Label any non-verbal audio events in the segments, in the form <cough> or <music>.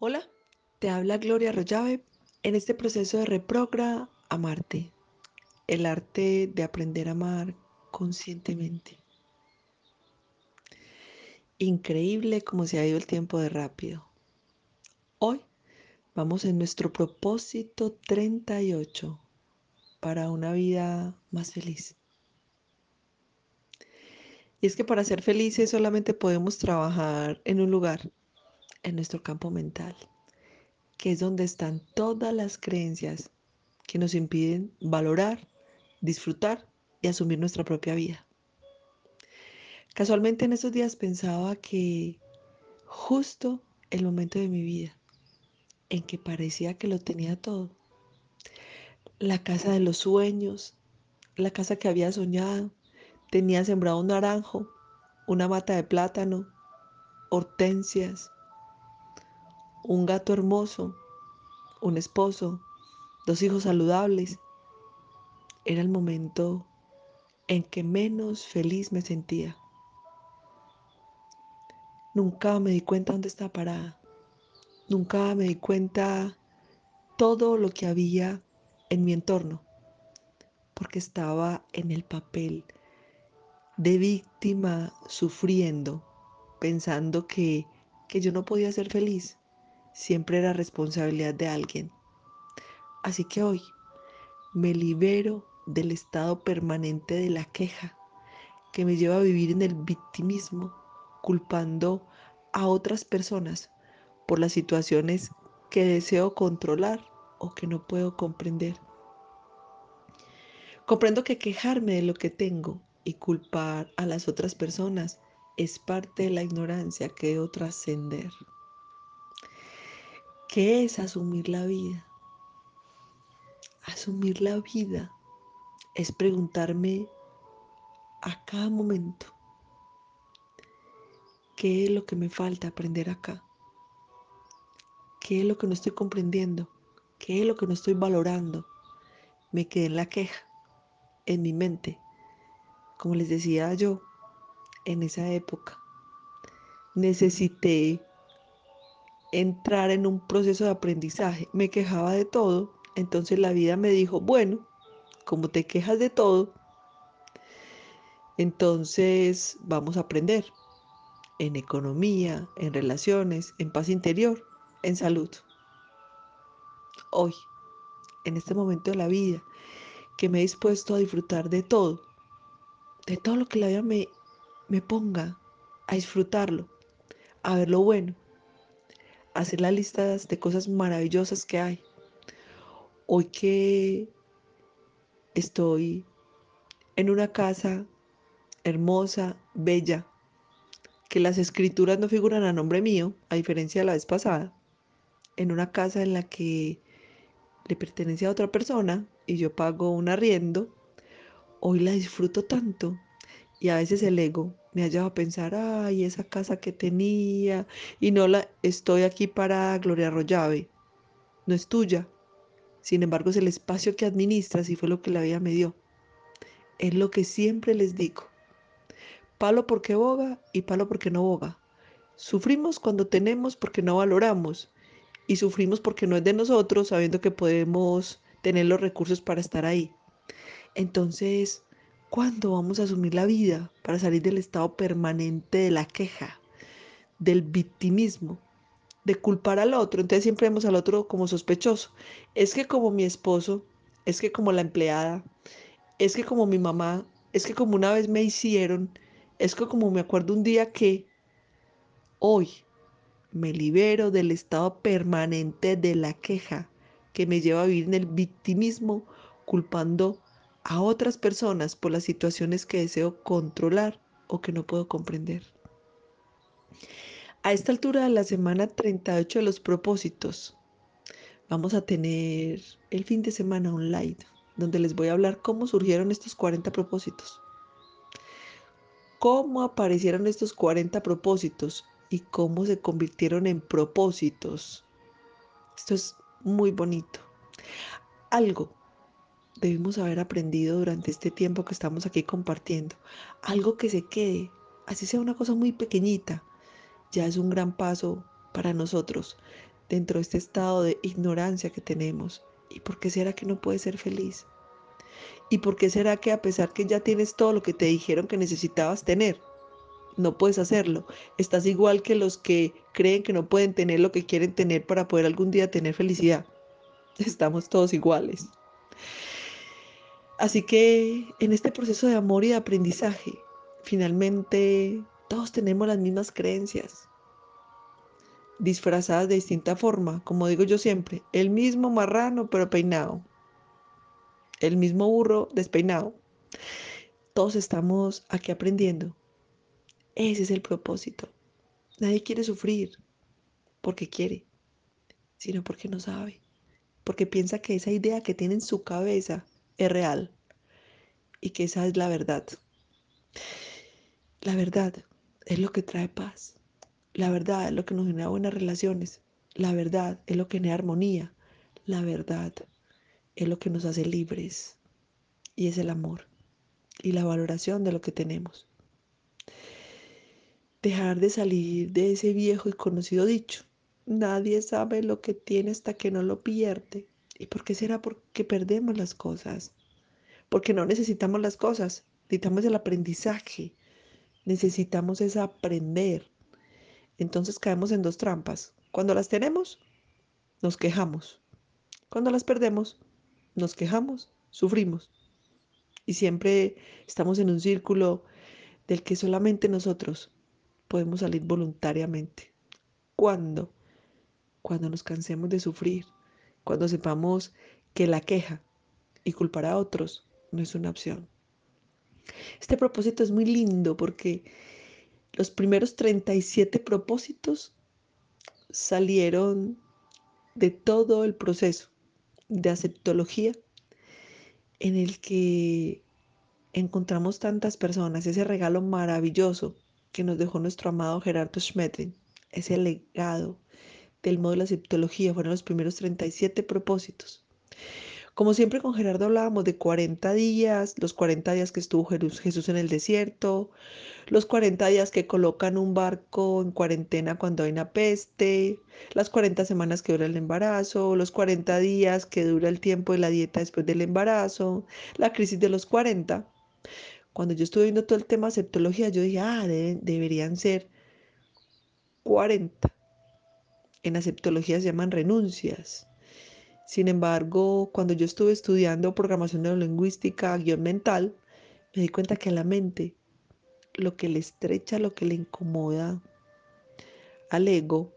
Hola, te habla Gloria Rollave en este proceso de reprogra Amarte, el arte de aprender a amar conscientemente. Increíble como se ha ido el tiempo de rápido. Hoy vamos en nuestro propósito 38 para una vida más feliz. Y es que para ser felices solamente podemos trabajar en un lugar, en nuestro campo mental, que es donde están todas las creencias que nos impiden valorar, disfrutar y asumir nuestra propia vida. Casualmente en esos días pensaba que justo el momento de mi vida en que parecía que lo tenía todo, la casa de los sueños, la casa que había soñado, tenía sembrado un naranjo, una mata de plátano, hortensias, un gato hermoso, un esposo, dos hijos saludables. Era el momento en que menos feliz me sentía. Nunca me di cuenta dónde estaba parada. Nunca me di cuenta todo lo que había en mi entorno, porque estaba en el papel de víctima sufriendo, pensando que, que yo no podía ser feliz, siempre era responsabilidad de alguien. Así que hoy me libero del estado permanente de la queja que me lleva a vivir en el victimismo, culpando a otras personas por las situaciones que deseo controlar o que no puedo comprender. Comprendo que quejarme de lo que tengo y culpar a las otras personas es parte de la ignorancia que debo trascender. ¿Qué es asumir la vida? Asumir la vida es preguntarme a cada momento qué es lo que me falta aprender acá, qué es lo que no estoy comprendiendo, qué es lo que no estoy valorando. Me quedé en la queja, en mi mente, como les decía yo, en esa época. Necesité entrar en un proceso de aprendizaje. Me quejaba de todo, entonces la vida me dijo, bueno, como te quejas de todo, entonces vamos a aprender en economía, en relaciones, en paz interior, en salud. Hoy, en este momento de la vida, que me he dispuesto a disfrutar de todo, de todo lo que la vida me, me ponga, a disfrutarlo, a ver lo bueno, hacer las listas de cosas maravillosas que hay. Hoy que estoy en una casa hermosa, bella, que las escrituras no figuran a nombre mío, a diferencia de la vez pasada, en una casa en la que le pertenece a otra persona y yo pago un arriendo, hoy la disfruto tanto y a veces el ego me ha llevado a pensar, ay, esa casa que tenía y no la estoy aquí para Gloria Rollave, no es tuya. Sin embargo, es el espacio que administras y fue lo que la vida me dio. Es lo que siempre les digo. Palo porque boga y palo porque no boga. Sufrimos cuando tenemos porque no valoramos y sufrimos porque no es de nosotros sabiendo que podemos tener los recursos para estar ahí. Entonces, ¿cuándo vamos a asumir la vida para salir del estado permanente de la queja, del victimismo, de culpar al otro? Entonces siempre vemos al otro como sospechoso. Es que como mi esposo, es que como la empleada, es que como mi mamá, es que como una vez me hicieron, es que como me acuerdo un día que hoy me libero del estado permanente de la queja que me lleva a vivir en el victimismo, culpando a otras personas por las situaciones que deseo controlar o que no puedo comprender. A esta altura de la semana 38 de los propósitos, vamos a tener el fin de semana online, donde les voy a hablar cómo surgieron estos 40 propósitos, cómo aparecieron estos 40 propósitos y cómo se convirtieron en propósitos. Esto es muy bonito. Algo debemos haber aprendido durante este tiempo que estamos aquí compartiendo. Algo que se quede, así sea una cosa muy pequeñita, ya es un gran paso para nosotros dentro de este estado de ignorancia que tenemos. ¿Y por qué será que no puedes ser feliz? ¿Y por qué será que a pesar que ya tienes todo lo que te dijeron que necesitabas tener, no puedes hacerlo? Estás igual que los que creen que no pueden tener lo que quieren tener para poder algún día tener felicidad. <laughs> Estamos todos iguales. Así que en este proceso de amor y de aprendizaje, finalmente todos tenemos las mismas creencias, disfrazadas de distinta forma, como digo yo siempre, el mismo marrano pero peinado, el mismo burro despeinado. Todos estamos aquí aprendiendo. Ese es el propósito. Nadie quiere sufrir porque quiere, sino porque no sabe, porque piensa que esa idea que tiene en su cabeza es real y que esa es la verdad. La verdad es lo que trae paz. La verdad es lo que nos genera buenas relaciones. La verdad es lo que genera armonía. La verdad es lo que nos hace libres. Y es el amor y la valoración de lo que tenemos. Dejar de salir de ese viejo y conocido dicho. Nadie sabe lo que tiene hasta que no lo pierde. ¿Y por qué será? Porque perdemos las cosas. Porque no necesitamos las cosas. Necesitamos el aprendizaje. Necesitamos es aprender entonces caemos en dos trampas. Cuando las tenemos, nos quejamos. Cuando las perdemos, nos quejamos, sufrimos. Y siempre estamos en un círculo del que solamente nosotros podemos salir voluntariamente. ¿Cuándo? Cuando nos cansemos de sufrir, cuando sepamos que la queja y culpar a otros no es una opción. Este propósito es muy lindo porque los primeros 37 propósitos salieron de todo el proceso de aceptología en el que encontramos tantas personas, ese regalo maravilloso que nos dejó nuestro amado Gerardo Schmetrin, ese legado del módulo de aceptología, fueron los primeros 37 propósitos. Como siempre con Gerardo hablábamos de 40 días, los 40 días que estuvo Jesús en el desierto, los 40 días que colocan un barco en cuarentena cuando hay una peste, las 40 semanas que dura el embarazo, los 40 días que dura el tiempo de la dieta después del embarazo, la crisis de los 40. Cuando yo estuve viendo todo el tema de aceptología, yo dije, ah, deberían ser 40. En aceptología se llaman renuncias. Sin embargo, cuando yo estuve estudiando programación neurolingüística, guion mental, me di cuenta que a la mente lo que le estrecha, lo que le incomoda al ego,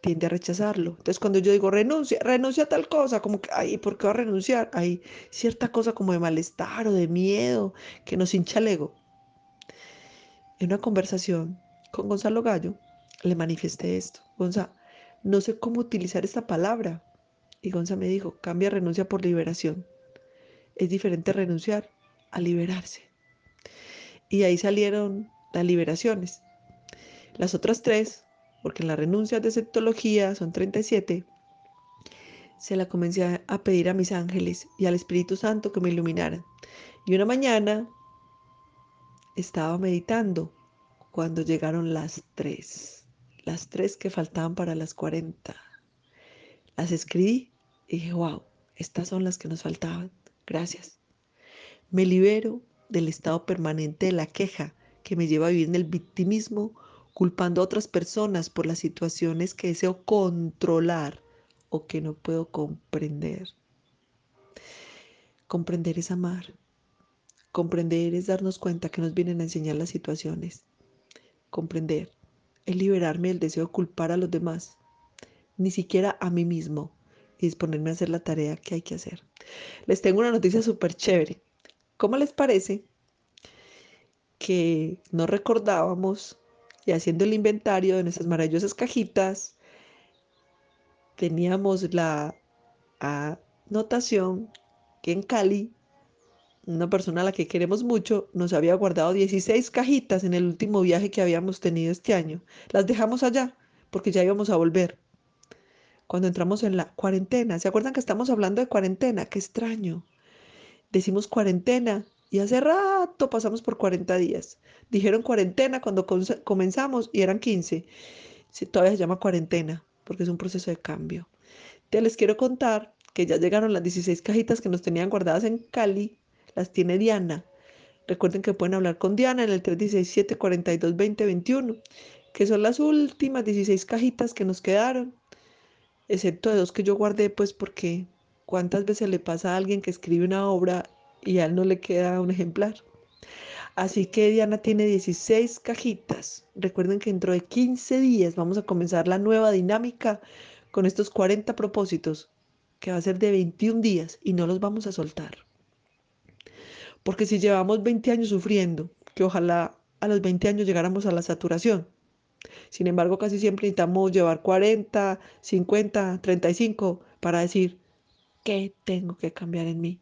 tiende a rechazarlo. Entonces, cuando yo digo renuncia, renuncia a tal cosa, como que, ay, ¿por qué va a renunciar? Hay cierta cosa como de malestar o de miedo que nos hincha el ego. En una conversación con Gonzalo Gallo, le manifesté esto. Gonzalo, no sé cómo utilizar esta palabra. Y Gonza me dijo, cambia renuncia por liberación. Es diferente renunciar a liberarse. Y ahí salieron las liberaciones. Las otras tres, porque en las renuncias de septología son 37, se la comencé a pedir a mis ángeles y al Espíritu Santo que me iluminaran. Y una mañana estaba meditando cuando llegaron las tres, las tres que faltaban para las 40. Las escribí y dije, wow, estas son las que nos faltaban. Gracias. Me libero del estado permanente de la queja que me lleva a vivir en el victimismo, culpando a otras personas por las situaciones que deseo controlar o que no puedo comprender. Comprender es amar. Comprender es darnos cuenta que nos vienen a enseñar las situaciones. Comprender es liberarme del deseo de culpar a los demás, ni siquiera a mí mismo, y disponerme a hacer la tarea que hay que hacer. Les tengo una noticia súper chévere. ¿Cómo les parece que no recordábamos y haciendo el inventario de nuestras maravillosas cajitas, teníamos la anotación que en Cali, una persona a la que queremos mucho, nos había guardado 16 cajitas en el último viaje que habíamos tenido este año. Las dejamos allá porque ya íbamos a volver cuando entramos en la cuarentena. ¿Se acuerdan que estamos hablando de cuarentena? Qué extraño. Decimos cuarentena y hace rato pasamos por 40 días. Dijeron cuarentena cuando comenzamos y eran 15. todavía se llama cuarentena. porque es un proceso de cambio. Te les quiero contar que ya llegaron las 16 cajitas que nos tenían guardadas en Cali, las tiene Diana. Recuerden que pueden hablar con Diana en el 317-4220-21, que son las últimas 16 cajitas que nos quedaron, excepto de dos que yo guardé, pues porque cuántas veces le pasa a alguien que escribe una obra y a él no le queda un ejemplar. Así que Diana tiene 16 cajitas. Recuerden que dentro de 15 días vamos a comenzar la nueva dinámica con estos 40 propósitos, que va a ser de 21 días y no los vamos a soltar. Porque si llevamos 20 años sufriendo, que ojalá a los 20 años llegáramos a la saturación. Sin embargo, casi siempre necesitamos llevar 40, 50, 35 para decir, ¿qué tengo que cambiar en mí?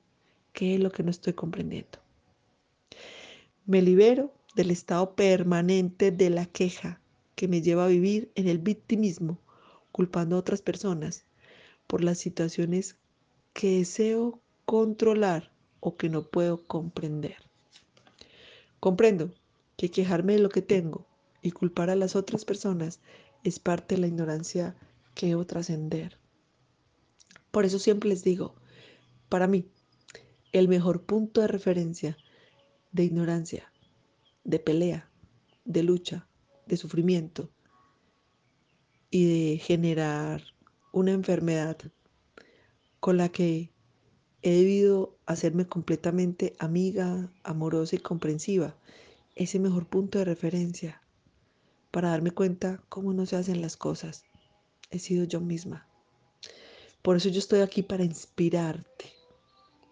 ¿Qué es lo que no estoy comprendiendo? Me libero del estado permanente de la queja que me lleva a vivir en el victimismo, culpando a otras personas por las situaciones que deseo controlar o que no puedo comprender. Comprendo que quejarme de lo que tengo y culpar a las otras personas es parte de la ignorancia que debo trascender. Por eso siempre les digo, para mí, el mejor punto de referencia de ignorancia, de pelea, de lucha, de sufrimiento y de generar una enfermedad con la que he debido hacerme completamente amiga, amorosa y comprensiva. Ese mejor punto de referencia para darme cuenta cómo no se hacen las cosas. He sido yo misma. Por eso yo estoy aquí para inspirarte,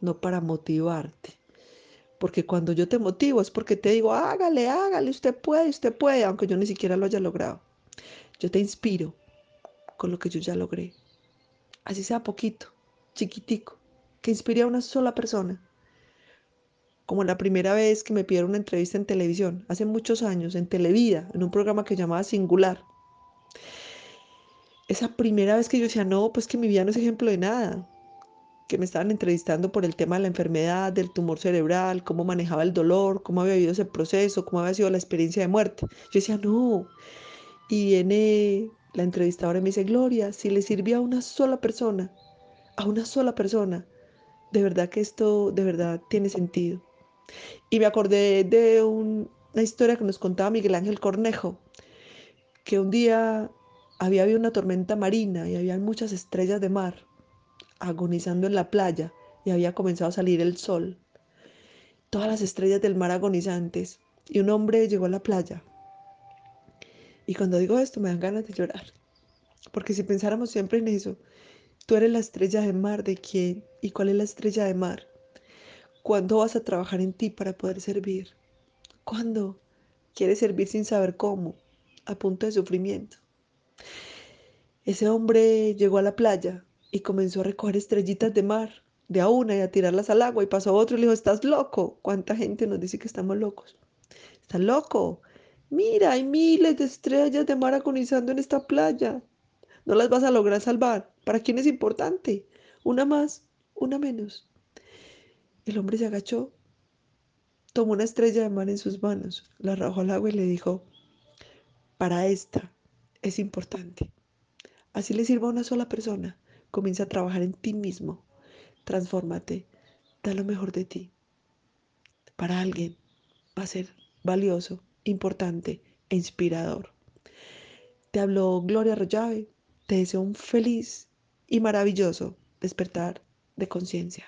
no para motivarte. Porque cuando yo te motivo es porque te digo, hágale, hágale, usted puede, usted puede, aunque yo ni siquiera lo haya logrado. Yo te inspiro con lo que yo ya logré. Así sea poquito, chiquitico, que inspire a una sola persona. Como la primera vez que me pidieron una entrevista en televisión, hace muchos años, en Televida, en un programa que llamaba Singular. Esa primera vez que yo decía, no, pues que mi vida no es ejemplo de nada que me estaban entrevistando por el tema de la enfermedad, del tumor cerebral, cómo manejaba el dolor, cómo había vivido ese proceso, cómo había sido la experiencia de muerte. Yo decía, no. Y viene la entrevistadora y me dice, Gloria, si le sirvió a una sola persona, a una sola persona, de verdad que esto de verdad tiene sentido. Y me acordé de una historia que nos contaba Miguel Ángel Cornejo, que un día había habido una tormenta marina y había muchas estrellas de mar agonizando en la playa y había comenzado a salir el sol. Todas las estrellas del mar agonizantes y un hombre llegó a la playa. Y cuando digo esto me dan ganas de llorar, porque si pensáramos siempre en eso, tú eres la estrella de mar de quién y cuál es la estrella de mar. ¿Cuándo vas a trabajar en ti para poder servir? ¿Cuándo quieres servir sin saber cómo? A punto de sufrimiento. Ese hombre llegó a la playa y comenzó a recoger estrellitas de mar de a una y a tirarlas al agua y pasó otro y le dijo, estás loco. ¿Cuánta gente nos dice que estamos locos? Estás loco. Mira, hay miles de estrellas de mar agonizando en esta playa. No las vas a lograr salvar. ¿Para quién es importante? Una más, una menos. El hombre se agachó, tomó una estrella de mar en sus manos, la arrojó al agua y le dijo, para esta es importante. Así le sirva a una sola persona. Comienza a trabajar en ti mismo. Transfórmate. Da lo mejor de ti. Para alguien va a ser valioso, importante e inspirador. Te habló Gloria Rollave. Te deseo un feliz y maravilloso despertar de conciencia.